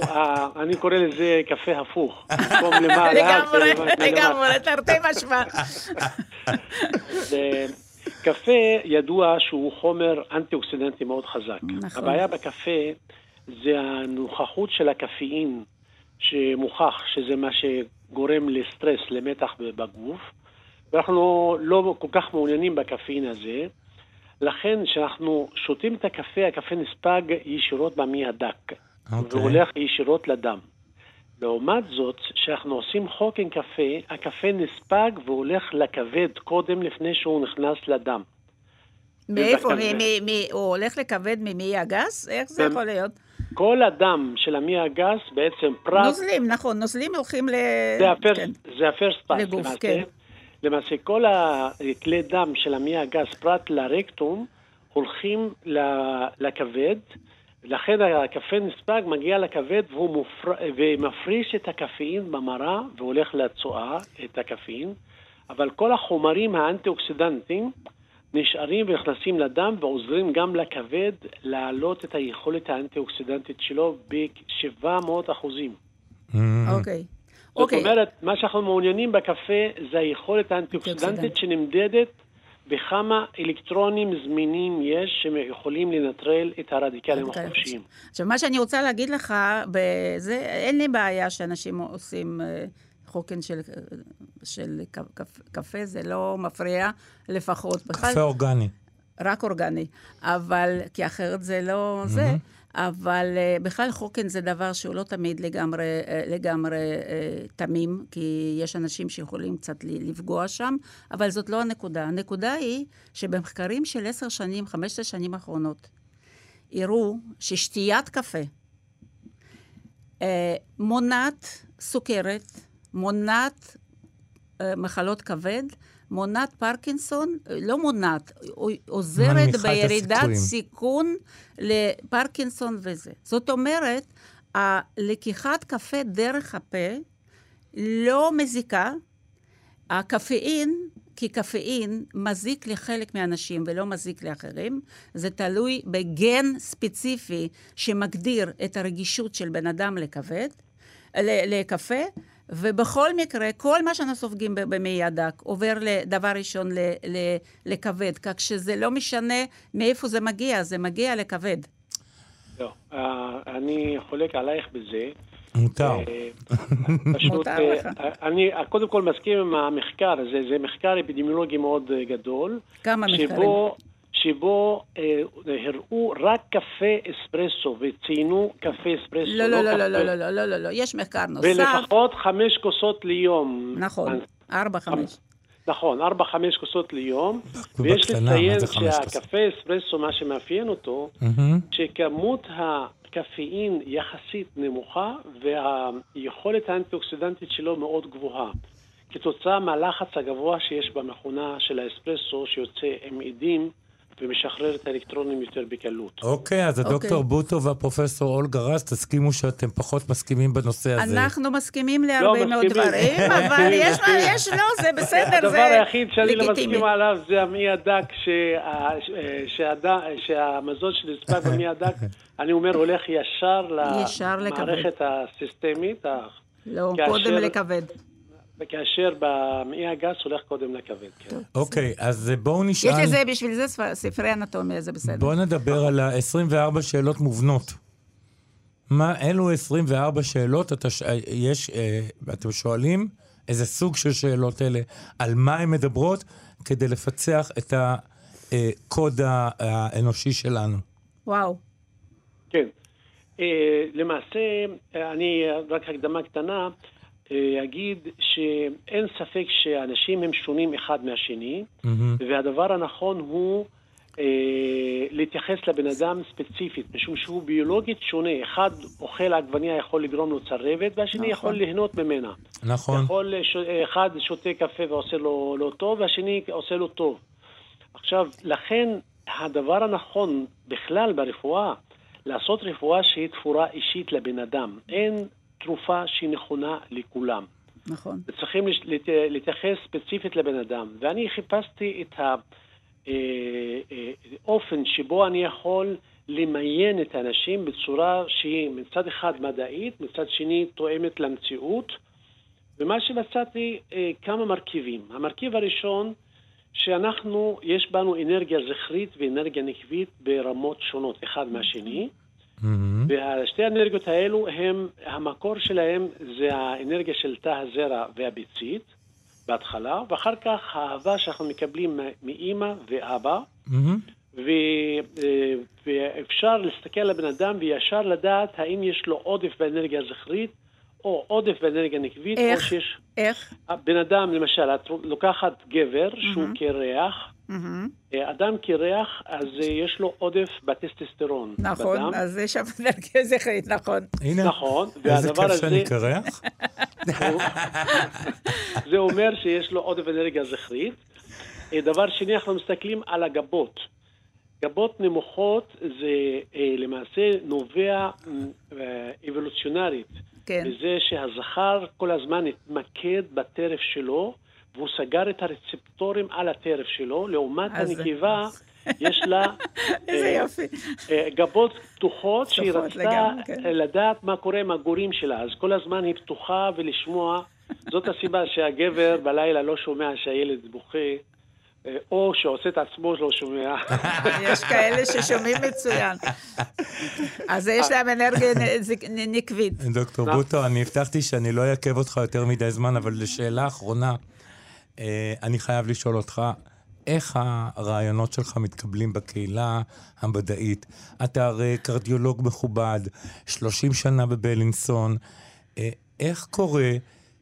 Speaker 4: אני קורא לזה קפה הפוך.
Speaker 3: לגמרי. לגמרי, תרתי משמע.
Speaker 4: קפה ידוע שהוא חומר אנטי-אוקסידנטי מאוד חזק.
Speaker 3: נכון.
Speaker 4: הבעיה בקפה זה הנוכחות של הקפאין, שמוכח שזה מה שגורם לסטרס, למתח בגוף, ואנחנו לא כל כך מעוניינים בקפאין הזה. לכן, כשאנחנו שותים את הקפה, הקפה נספג ישירות במי הדק,
Speaker 2: אוקיי.
Speaker 4: והולך ישירות לדם. לעומת זאת, כשאנחנו עושים חוקן קפה, הקפה נספג והולך לכבד קודם לפני שהוא נכנס לדם.
Speaker 3: מאיפה? מ- מ- מ- הוא הולך לכבד ממעי הגס? איך זה
Speaker 4: במ-
Speaker 3: יכול להיות?
Speaker 4: כל הדם של המי הגס בעצם פרט,
Speaker 3: נוזלים, נכון, נוזלים הולכים ל...
Speaker 4: זה הפרסט,
Speaker 3: כן. לגוף,
Speaker 4: למעשה.
Speaker 3: כן.
Speaker 4: למעשה כל הכלי דם של המי הגס פרט לרקטום הולכים ל- לכבד, לכן הקפה נספג, מגיע לכבד והוא מופר... ומפריש את הקפאין במרה והולך לצואה, את הקפאין, אבל כל החומרים האנטי-אוקסידנטיים נשארים ונכנסים לדם ועוזרים גם לכבד להעלות את היכולת האנטי-אוקסידנטית שלו ב-700 אחוזים.
Speaker 3: אוקיי.
Speaker 4: זאת
Speaker 3: אוקיי,
Speaker 4: אומרת, מה שאנחנו מעוניינים בקפה זה היכולת. האנטי-אוקסידנטית שנמדדת בכמה אלקטרונים זמינים יש שיכולים לנטרל את הרדיקלים
Speaker 3: רדיקלים
Speaker 4: החופשיים.
Speaker 3: עכשיו, מה שאני רוצה להגיד לך, בזה, אין לי בעיה שאנשים עושים אה, חוקן של, של ק- קפ- קפה, זה לא מפריע, לפחות. בכלל,
Speaker 2: קפה אורגני.
Speaker 3: רק אורגני. אבל, כי אחרת זה לא זה. אבל uh, בכלל חוקן זה דבר שהוא לא תמיד לגמרי, uh, לגמרי uh, תמים, כי יש אנשים שיכולים קצת לפגוע שם, אבל זאת לא הנקודה. הנקודה היא שבמחקרים של עשר שנים, חמש שנים האחרונות, הראו ששתיית קפה מונעת סוכרת, מונעת אה, מחלות כבד, מונעת פרקינסון, לא מונעת, עוזרת בירידת
Speaker 2: הסיכויים.
Speaker 3: סיכון לפרקינסון וזה. זאת אומרת, הלקיחת קפה דרך הפה לא מזיקה. הקפאין, כי קפאין מזיק לחלק מהאנשים ולא מזיק לאחרים, זה תלוי בגן ספציפי שמגדיר את הרגישות של בן אדם לכבד, לקפה, ובכל מקרה, כל מה שאנחנו סופגים במעי הדק עובר לדבר ראשון ל- ל- לכבד, כך שזה לא משנה מאיפה זה מגיע, זה מגיע לכבד.
Speaker 4: לא, אה, אני חולק עלייך בזה.
Speaker 2: מותר.
Speaker 4: אה, פשוט,
Speaker 3: מותר
Speaker 4: אה,
Speaker 3: לך.
Speaker 4: אני קודם כל מסכים עם המחקר הזה, זה מחקר אפידמיולוגי מאוד גדול.
Speaker 3: כמה מחקרים?
Speaker 4: שבו, שבו אה, הראו רק קפה אספרסו וציינו קפה אספרסו.
Speaker 3: לא, לא, לא, לא,
Speaker 4: קפה.
Speaker 3: לא, לא, לא, לא, לא, לא, יש מחקר נוסף.
Speaker 4: ולפחות חמש כוסות ליום.
Speaker 3: נכון, ארבע, חמש.
Speaker 4: נכון, ארבע, חמש כוסות ליום. ויש לציין? שהקפה אספרסו, מה שמאפיין אותו. שכמות הקפאין יחסית נמוכה והיכולת האנטי-אוקסידנטית שלו מאוד גבוהה. כתוצאה מהלחץ הגבוה שיש במכונה של האספרסו שיוצא עם עדים ומשחרר את האלקטרונים יותר בקלות.
Speaker 2: אוקיי, אז הדוקטור
Speaker 3: אוקיי.
Speaker 2: בוטו והפרופסור אולגה רז, תסכימו שאתם פחות מסכימים בנושא הזה.
Speaker 3: אנחנו מסכימים להרבה מאוד
Speaker 4: מסכימים.
Speaker 3: דברים, אבל יש מה, יש, לא, זה בסדר,
Speaker 4: הדבר
Speaker 3: זה
Speaker 4: היחיד שאני לא
Speaker 3: לגיטימי.
Speaker 4: מסכים עליו זה המעי הדק, שה- שהד- שהמזון שנספק במעי הדק, אני אומר, הולך ישר
Speaker 3: ישר לכבד.
Speaker 4: למערכת הסיסטמית, ה-
Speaker 3: לא,
Speaker 4: כאשר-
Speaker 3: קודם לכבד.
Speaker 4: כאשר במעי הגס הולך קודם לכבד. כן.
Speaker 2: אוקיי, אז בואו נשאל...
Speaker 3: יש לזה, בשביל זה ספר- ספרי אנטומיה, זה בסדר.
Speaker 2: בואו נדבר על ה-24 שאלות מובנות. מה, אלו 24 שאלות, אתה, ש... יש, אה, אתם שואלים איזה סוג של שאלות אלה, על מה הן מדברות, כדי לפצח את הקוד ה- האנושי שלנו.
Speaker 3: וואו.
Speaker 4: כן. אה, למעשה, אה, אני אה, רק הקדמה קטנה, אה, אגיד שאין ספק שאנשים הם שונים אחד מהשני,
Speaker 2: מהמם.
Speaker 4: והדבר הנכון הוא אה, להתייחס לבן אדם ספציפית, משום שהוא ביולוגית שונה. אחד אוכל עגבניה יכול לגרום לו צרבת, והשני
Speaker 3: נכון.
Speaker 4: יכול ליהנות ממנה.
Speaker 2: נכון.
Speaker 4: יכול, ש- אחד שותה קפה ועושה לו לא טוב, והשני עושה לו טוב. עכשיו, לכן הדבר הנכון בכלל ברפואה, לעשות רפואה שהיא תפורה אישית לבן אדם. אין תרופה שהיא נכונה לכולם.
Speaker 3: נכון.
Speaker 4: צריכים להתייחס ספציפית לבן אדם. ואני חיפשתי את האופן שבו אני יכול למיין את האנשים בצורה שהיא מצד אחד מדעית, מצד שני תואמת למציאות. ומה שמצאתי, אה, כמה מרכיבים. המרכיב הראשון, שאנחנו, יש בנו אנרגיה זכרית ואנרגיה נקבית ברמות שונות אחד מהשני.
Speaker 2: מהמם.
Speaker 4: והשתי האנרגיות האלו, הם, המקור שלהם זה האנרגיה של תא הזרע והביצית בהתחלה, ואחר כך האהבה שאנחנו מקבלים מאימא ואבא,
Speaker 2: מהמם.
Speaker 4: ו, אה, ואפשר להסתכל על הבן אדם וישר לדעת האם יש לו עודף באנרגיה הזכרית, או עודף באנרגיה נקבית, או
Speaker 3: איך?
Speaker 4: שיש...
Speaker 3: איך?
Speaker 4: בן אדם, למשל, את לוקחת גבר שהוא קרח,
Speaker 3: מהמם.
Speaker 4: אה, אדם קרח, אז אה, יש לו עודף בטסטסטרון.
Speaker 3: נכון,
Speaker 4: בדם.
Speaker 3: אז יש שם אנרגיה זכרית, נכון.
Speaker 2: הנה,
Speaker 4: נכון,
Speaker 2: איזה כיף
Speaker 4: הזה,
Speaker 2: שאני קרח.
Speaker 4: זה אומר שיש לו עודף אנרגיה זכרית. אה, דבר שני, אנחנו מסתכלים על הגבות. גבות נמוכות זה אה, למעשה נובע אבולוציונרית.
Speaker 3: כן.
Speaker 4: בזה שהזכר כל הזמן התמקד בטרף שלו, והוא סגר את הרצפטורים על הטרף שלו, לעומת
Speaker 3: אז-
Speaker 4: הנקבה, יש לה
Speaker 3: איזה
Speaker 4: אה,
Speaker 3: יופי.
Speaker 4: אה, גבות פתוחות, שהיא רצתה
Speaker 3: כן.
Speaker 4: לדעת מה קורה עם הגורים שלה, אז כל הזמן היא פתוחה ולשמוע. זאת הסיבה שהגבר בלילה לא שומע שהילד בוכה, אה, או שעושה את עצמו לא שומע.
Speaker 3: יש כאלה ששומעים מצוין. אז יש להם אנרגיה נקבית.
Speaker 2: דוקטור? בוטו, אני הבטחתי שאני לא אעכב אותך יותר מדי זמן, אבל לשאלה אחרונה, אני חייב לשאול אותך, איך הרעיונות שלך מתקבלים בקהילה המדעית? אתה הרי קרדיולוג מכובד, 30 שנה בבלינסון. אה, איך קורה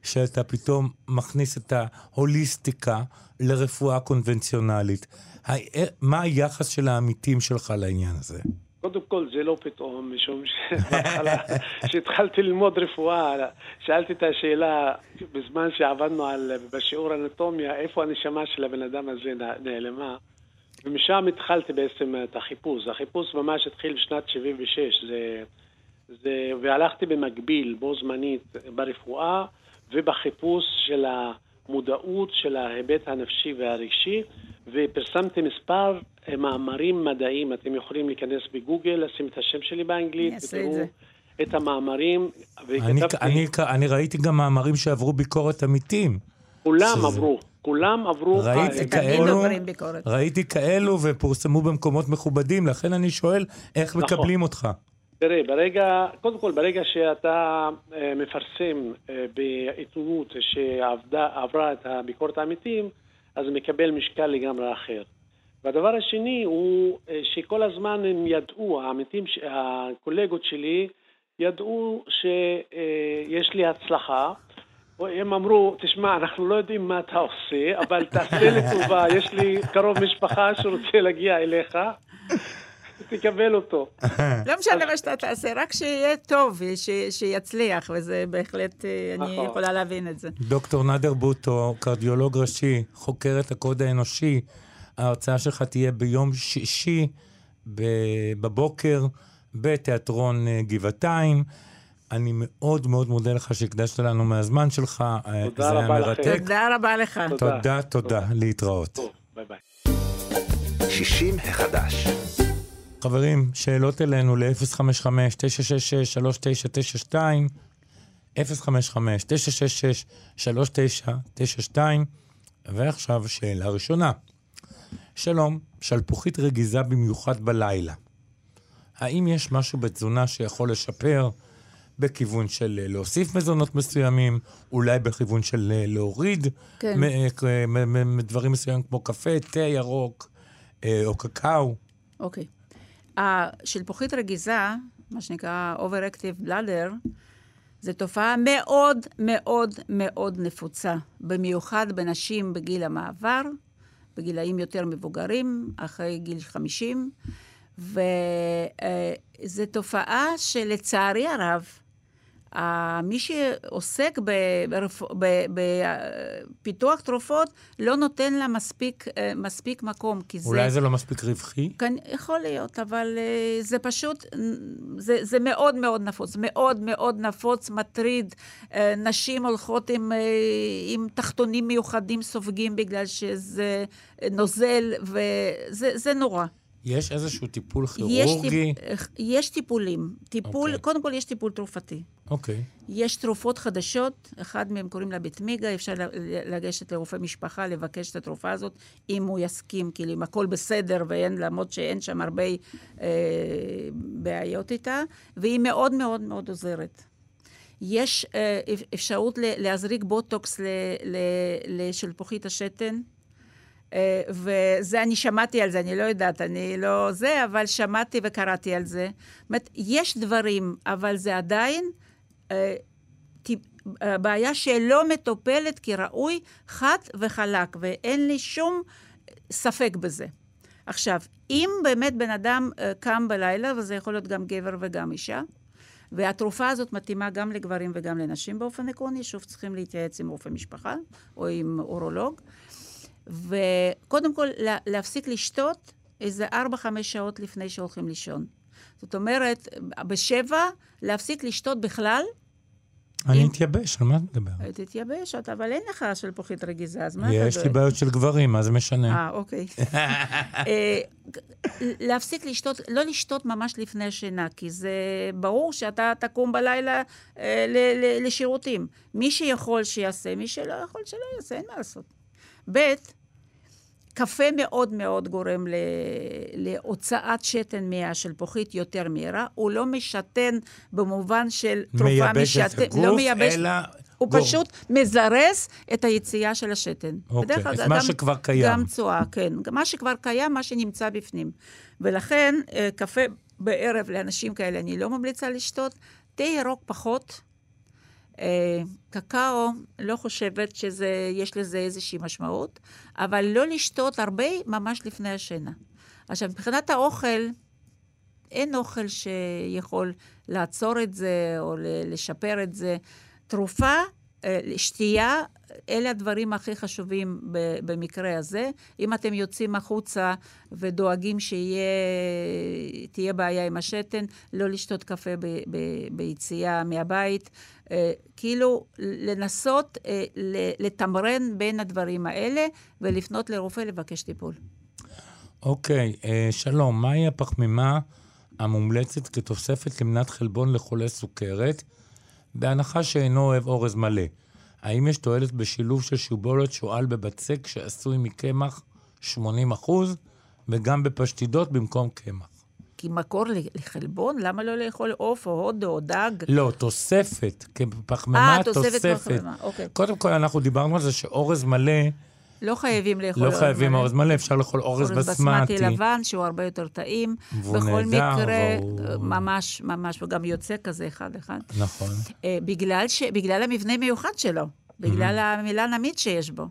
Speaker 2: שאתה פתאום מכניס את ההוליסטיקה לרפואה קונבנציונלית? אה, מה היחס של העמיתים שלך לעניין הזה?
Speaker 4: קודם כל זה לא פתאום, משום שבהתחלה, כשהתחלתי ללמוד רפואה, שאלתי את השאלה בזמן שעבדנו על, בשיעור אנטומיה, איפה הנשמה של הבן אדם הזה נעלמה. ומשם התחלתי בעצם את החיפוש. החיפוש ממש התחיל בשנת 76, זה, זה, והלכתי במקביל, בו זמנית, ברפואה ובחיפוש של המודעות של ההיבט הנפשי והרגשי, ופרסמתי מספר אה, מאמרים מדעיים. אתם יכולים להיכנס בגוגל, לשים את השם שלי באנגלית, ותראו את המאמרים.
Speaker 2: אני, אני, אני ראיתי גם מאמרים שעברו ביקורת עמיתים.
Speaker 4: כולם שזה... עברו. כולם עברו...
Speaker 2: ראיתי כאלו, ראיתי כאלו ופורסמו במקומות מכובדים, לכן אני שואל איך נכון. מקבלים אותך.
Speaker 4: תראה, ברגע, קודם כל, ברגע שאתה אה, מפרסם אה, בעיתונות שעברה את הביקורת העמיתים, אז מקבל משקל לגמרי אחר. והדבר השני הוא אה, שכל הזמן הם ידעו, העמיתים, הקולגות שלי, ידעו שיש לי הצלחה, הם אמרו, תשמע, אנחנו לא יודעים מה אתה עושה, אבל תעשה לי טובה, יש לי קרוב משפחה שרוצה להגיע אליך, תקבל אותו.
Speaker 3: לא משנה מה שאתה תעשה, רק שיהיה טוב, שיצליח, וזה בהחלט, אה, אני נכון. יכולה להבין את זה.
Speaker 2: דוקטור נאדר בוטו, קרדיולוג ראשי, חוקר את הקוד האנושי, ההרצאה שלך תהיה ביום שישי בבוקר בתיאטרון אה, גבעתיים. אני מאוד מאוד מודה לך שהקדשת לנו מהזמן שלך.
Speaker 4: תודה רבה לכם.
Speaker 3: תודה רבה לך.
Speaker 2: תודה, תודה, תודה. להתראות.
Speaker 4: ביי ביי.
Speaker 1: 60 החדש.
Speaker 2: חברים, שאלות אלינו ל-055-966-3992, 055-966-3992, ועכשיו שאלה ראשונה. שלום, שלפוחית רגיזה במיוחד בלילה. האם יש משהו בתזונה שיכול לשפר בכיוון של אה, להוסיף מזונות מסוימים, אולי בכיוון של אה, להוריד כן. מדברים מסוימים כמו קפה, תה ירוק או קקאו.
Speaker 3: אוקיי. השלפוחית רגיזה, מה שנקרא Overactive Bladder, זו תופעה מאוד מאוד מאוד נפוצה, במיוחד בנשים בגיל המעבר, בגילאים יותר מבוגרים, אחרי גיל 50, וזו תופעה שלצערי הרב, מי שעוסק בפיתוח תרופות לא נותן לה מספיק, אה, מספיק מקום, כי
Speaker 2: זה... אולי זה לא מספיק רווחי?
Speaker 3: כאן, יכול להיות, אבל אה, זה פשוט, זה, זה מאוד מאוד נפוץ, מאוד מאוד נפוץ, מטריד. אה, נשים הולכות עם, עם תחתונים מיוחדים, סופגים בגלל שזה נוזל, וזה נורא.
Speaker 2: יש איזשהו טיפול כירורגי?
Speaker 3: יש, טיפ, יש טיפולים. טיפול, okay. אוקיי. קודם כל יש טיפול תרופתי.
Speaker 2: אוקיי. Okay.
Speaker 3: יש תרופות חדשות, אחד מהם קוראים לה ביטמיגה, אפשר לגשת לרופא משפחה, לבקש את התרופה הזאת, אם הוא יסכים, כאילו אם הכל בסדר, ואין, למרות שאין שם הרבה אה, בעיות איתה, והיא מאוד מאוד מאוד עוזרת. יש אה, אפשרות להזריק בוטוקס לשלפוחית השתן. אה, וזה, אני שמעתי על זה, אני לא יודעת, אני לא זה, אבל שמעתי וקראתי על זה. זאת אומרת, יש דברים, אבל זה עדיין אה, אה, בעיה שלא מטופלת כראוי, חד וחלק, ואין לי שום ספק בזה. עכשיו, אם באמת בן אדם קם בלילה, וזה יכול להיות גם גבר וגם אישה, והתרופה הזאת מתאימה גם לגברים וגם לנשים באופן עקרוני, שוב צריכים להתייעץ עם רופא משפחה או עם אורולוג. וקודם כל, להפסיק לשתות איזה 4-5 שעות לפני שהולכים לישון. זאת אומרת, בשבע, להפסיק לשתות בכלל.
Speaker 2: אני אם... אתייבש, על מה אתה מדבר?
Speaker 3: תתייבש, אבל אין לך שלפוחית רגיזה, אז מה אתה...
Speaker 2: יש לי בעיות של גברים, מה זה משנה?
Speaker 3: אה, אוקיי. אה, להפסיק לשתות, לא לשתות ממש לפני השינה, כי זה ברור שאתה תקום בלילה אה, לשירותים. מי שיכול שיעשה, מי שלא יכול שלא יעשה, אין מה לעשות. ב', קפה מאוד מאוד גורם ל... להוצאת שתן מהשלפוחית יותר מהירה. הוא לא משתן במובן של תרופה
Speaker 2: משתן. מייבש את הגוף, לא מייבש... אלא...
Speaker 3: הוא גור. פשוט מזרז את היציאה של השתן.
Speaker 2: אוקיי, את מה גם, שכבר קיים.
Speaker 3: גם צואה, כן. מה שכבר קיים, מה שנמצא בפנים. ולכן, אה, קפה בערב לאנשים כאלה אני לא ממליצה לשתות. תה ירוק פחות. אה, קקאו, לא חושבת שיש לזה איזושהי משמעות, אבל לא לשתות הרבה ממש לפני השינה. עכשיו, מבחינת האוכל, אין אוכל שיכול לעצור את זה או לשפר את זה. תרופה, אה, שתייה, אלה הדברים הכי חשובים במקרה הזה. אם אתם יוצאים החוצה ודואגים שתהיה בעיה עם השתן, לא לשתות קפה ביציאה מהבית. אה, כאילו, לנסות אה, לתמרן בין הדברים האלה ולפנות לרופא לבקש טיפול.
Speaker 2: אוקיי, okay, שלום, מהי הפחמימה המומלצת כתוספת למנת חלבון לחולה סוכרת? בהנחה שאינו אוהב אורז מלא. האם יש תועלת בשילוב של שיבולת שועל בבצק שעשוי מקמח 80 וגם בפשטידות במקום קמח?
Speaker 3: כי מקור לחלבון? למה לא לאכול עוף או הודו או דג?
Speaker 2: לא, תוספת. פחמימה, תוספת. אה, תוספת פחמימה, אוקיי. קודם כל, אנחנו דיברנו על זה שאורז מלא...
Speaker 3: לא חייבים לאכול
Speaker 2: לא אורז מלא. לא חייבים אורז מלא, אפשר לאכול אורז בסמטי. אורז בסמטי
Speaker 3: לבן, שהוא הרבה יותר טעים. והוא נהדר. בכל מקרה, והוא... ממש, ממש, וגם יוצא כזה אחד-אחד.
Speaker 2: נכון.
Speaker 3: אה, בגלל, ש... בגלל המבנה מיוחד שלו, בגלל mm-hmm. המילה נמית שיש בו.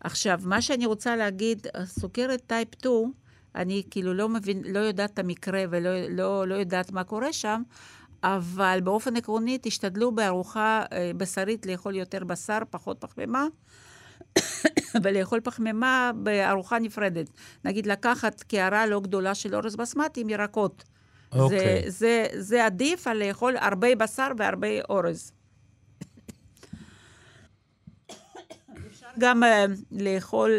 Speaker 3: עכשיו, מה שאני רוצה להגיד, סוכרת טייפ 2, אני כאילו לא מבין, לא יודעת את המקרה ולא לא, לא יודעת מה קורה שם, אבל באופן עקרוני, תשתדלו בארוחה אה, בשרית לאכול יותר בשר, פחות פחמימה. ולאכול פחמימה בארוחה נפרדת. נגיד, לקחת קערה לא גדולה של אורז בסמטי עם ירקות. אוקיי. זה, זה, זה עדיף על לאכול הרבה בשר והרבה אורז. גם uh, לאכול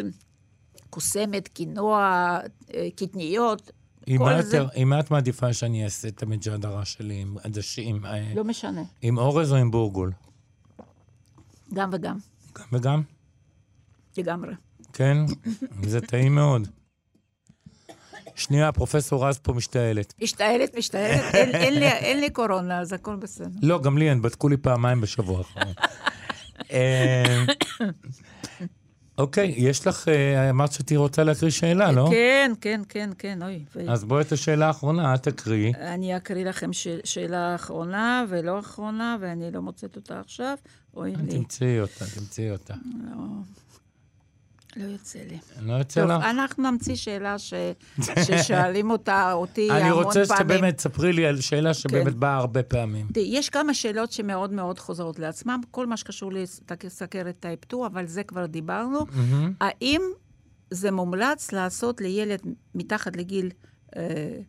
Speaker 3: קוסמת, קינוע, uh, קטניות.
Speaker 2: אם את מעדיפה שאני אעשה את המג'דרה שלי עם עדשים...
Speaker 3: אה, לא משנה.
Speaker 2: עם אורז או עם בורגול?
Speaker 3: גם וגם.
Speaker 2: גם וגם?
Speaker 3: לגמרי.
Speaker 2: כן? זה טעים מאוד. שנייה, פרופסור רז פה משתעלת.
Speaker 3: משתעלת, משתעלת. אין, אין, לי, אין לי קורונה, אז הכל בסדר.
Speaker 2: לא, גם לי אין, בדקו לי פעמיים בשבוע האחרון. אה, אוקיי, יש לך, אה, אמרת שתהיי רוצה להקריא שאלה, לא?
Speaker 3: כן, כן, כן, כן, אוי.
Speaker 2: אז בואי את השאלה האחרונה, את תקריאי.
Speaker 3: אני אקריא לכם שאלה אחרונה ולא אחרונה, ואני לא מוצאת אותה עכשיו. אוי לי.
Speaker 2: תמצאי אותה, תמצאי אותה.
Speaker 3: לא. לא יוצא לי.
Speaker 2: לא יוצא לך? טוב,
Speaker 3: אנחנו נמציא שאלה ש... ששואלים אותה, אותי המון
Speaker 2: פעמים.
Speaker 3: אני רוצה
Speaker 2: שבאמת, ספרי לי על שאלה שבאמת כן. באה הרבה פעמים.
Speaker 3: יש כמה שאלות שמאוד מאוד חוזרות לעצמם, כל מה שקשור לסכרת טייפ 2, אבל זה כבר דיברנו. Mm-hmm. האם זה מומלץ לעשות לילד מתחת לגיל אה,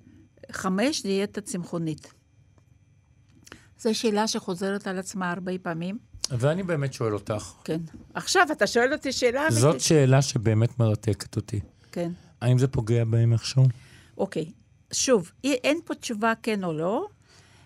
Speaker 3: חמש דיאטה צמחונית? זו שאלה שחוזרת על עצמה הרבה פעמים.
Speaker 2: ואני באמת שואל אותך.
Speaker 3: כן. עכשיו אתה שואל אותי שאלה
Speaker 2: אמיתית. זאת שאלה שבאמת מרתקת אותי.
Speaker 3: כן.
Speaker 2: האם זה פוגע בהם איכשהו?
Speaker 3: אוקיי. שוב, אין פה תשובה כן או לא.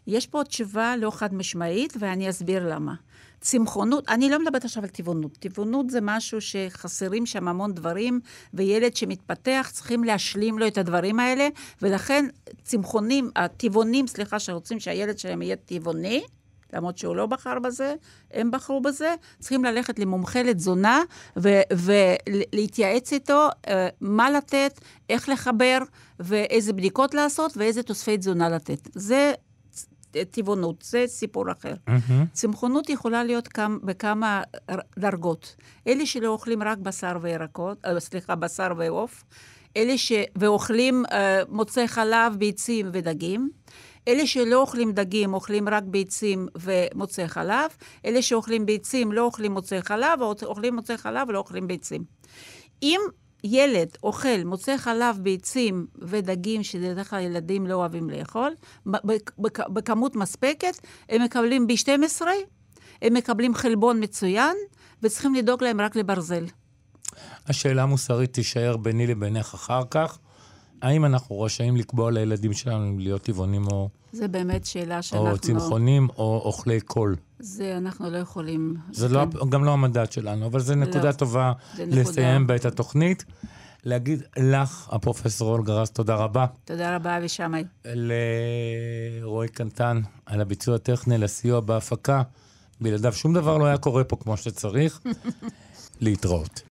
Speaker 3: יש פה תשובה לא חד משמעית, ואני אסביר למה. צמחונות, אני לא מדברת עכשיו על טבעונות. טבעונות זה משהו שחסרים שם המון דברים, וילד שמתפתח צריכים להשלים לו את הדברים האלה, ולכן צמחונים, הטבעונים, סליחה, שרוצים שהילד שלהם יהיה טבעוני, למרות שהוא לא בחר בזה, הם בחרו בזה, צריכים ללכת למומחה לתזונה ולהתייעץ איתו uh, מה לתת, איך לחבר, ואיזה בדיקות לעשות ואיזה תוספי תזונה לתת. זה טבעונות, זה סיפור אחר. Mm-hmm. צמחונות יכולה להיות כמה, בכמה דרגות. אלה שלא אוכלים רק בשר וירקות, uh, סליחה, בשר ועוף, אלה ש... ואוכלים uh, מוצאי חלב, ביצים ודגים. אלה שלא אוכלים דגים, אוכלים רק ביצים ומוצאי חלב. אלה שאוכלים ביצים לא אוכלים מוצאי חלב, או אוכלים מוצאי חלב ולא אוכלים ביצים. אם ילד אוכל מוצאי חלב, ביצים ודגים, שבדרך כלל ילדים לא אוהבים לאכול, בכמות מספקת, הם מקבלים ב-12, הם מקבלים חלבון מצוין, וצריכים לדאוג להם רק לברזל.
Speaker 2: השאלה המוסרית תישאר ביני לבינך אחר כך. האם אנחנו רשאים לקבוע לילדים שלנו להיות טבעונים או...
Speaker 3: זה באמת שאלה שאנחנו...
Speaker 2: או צמחונים או אוכלי קול.
Speaker 3: זה אנחנו לא יכולים...
Speaker 2: זה לא, גם לא המדד שלנו, אבל זו נקודה לא, טובה לסיים בה את התוכנית. להגיד לך, הפרופסור אולגה רז, תודה רבה.
Speaker 3: תודה רבה, אבי שמאי.
Speaker 2: לרועי קנטן על הביצוע הטכני, לסיוע בהפקה. בלעדיו שום דבר לא היה קורה פה כמו שצריך. להתראות.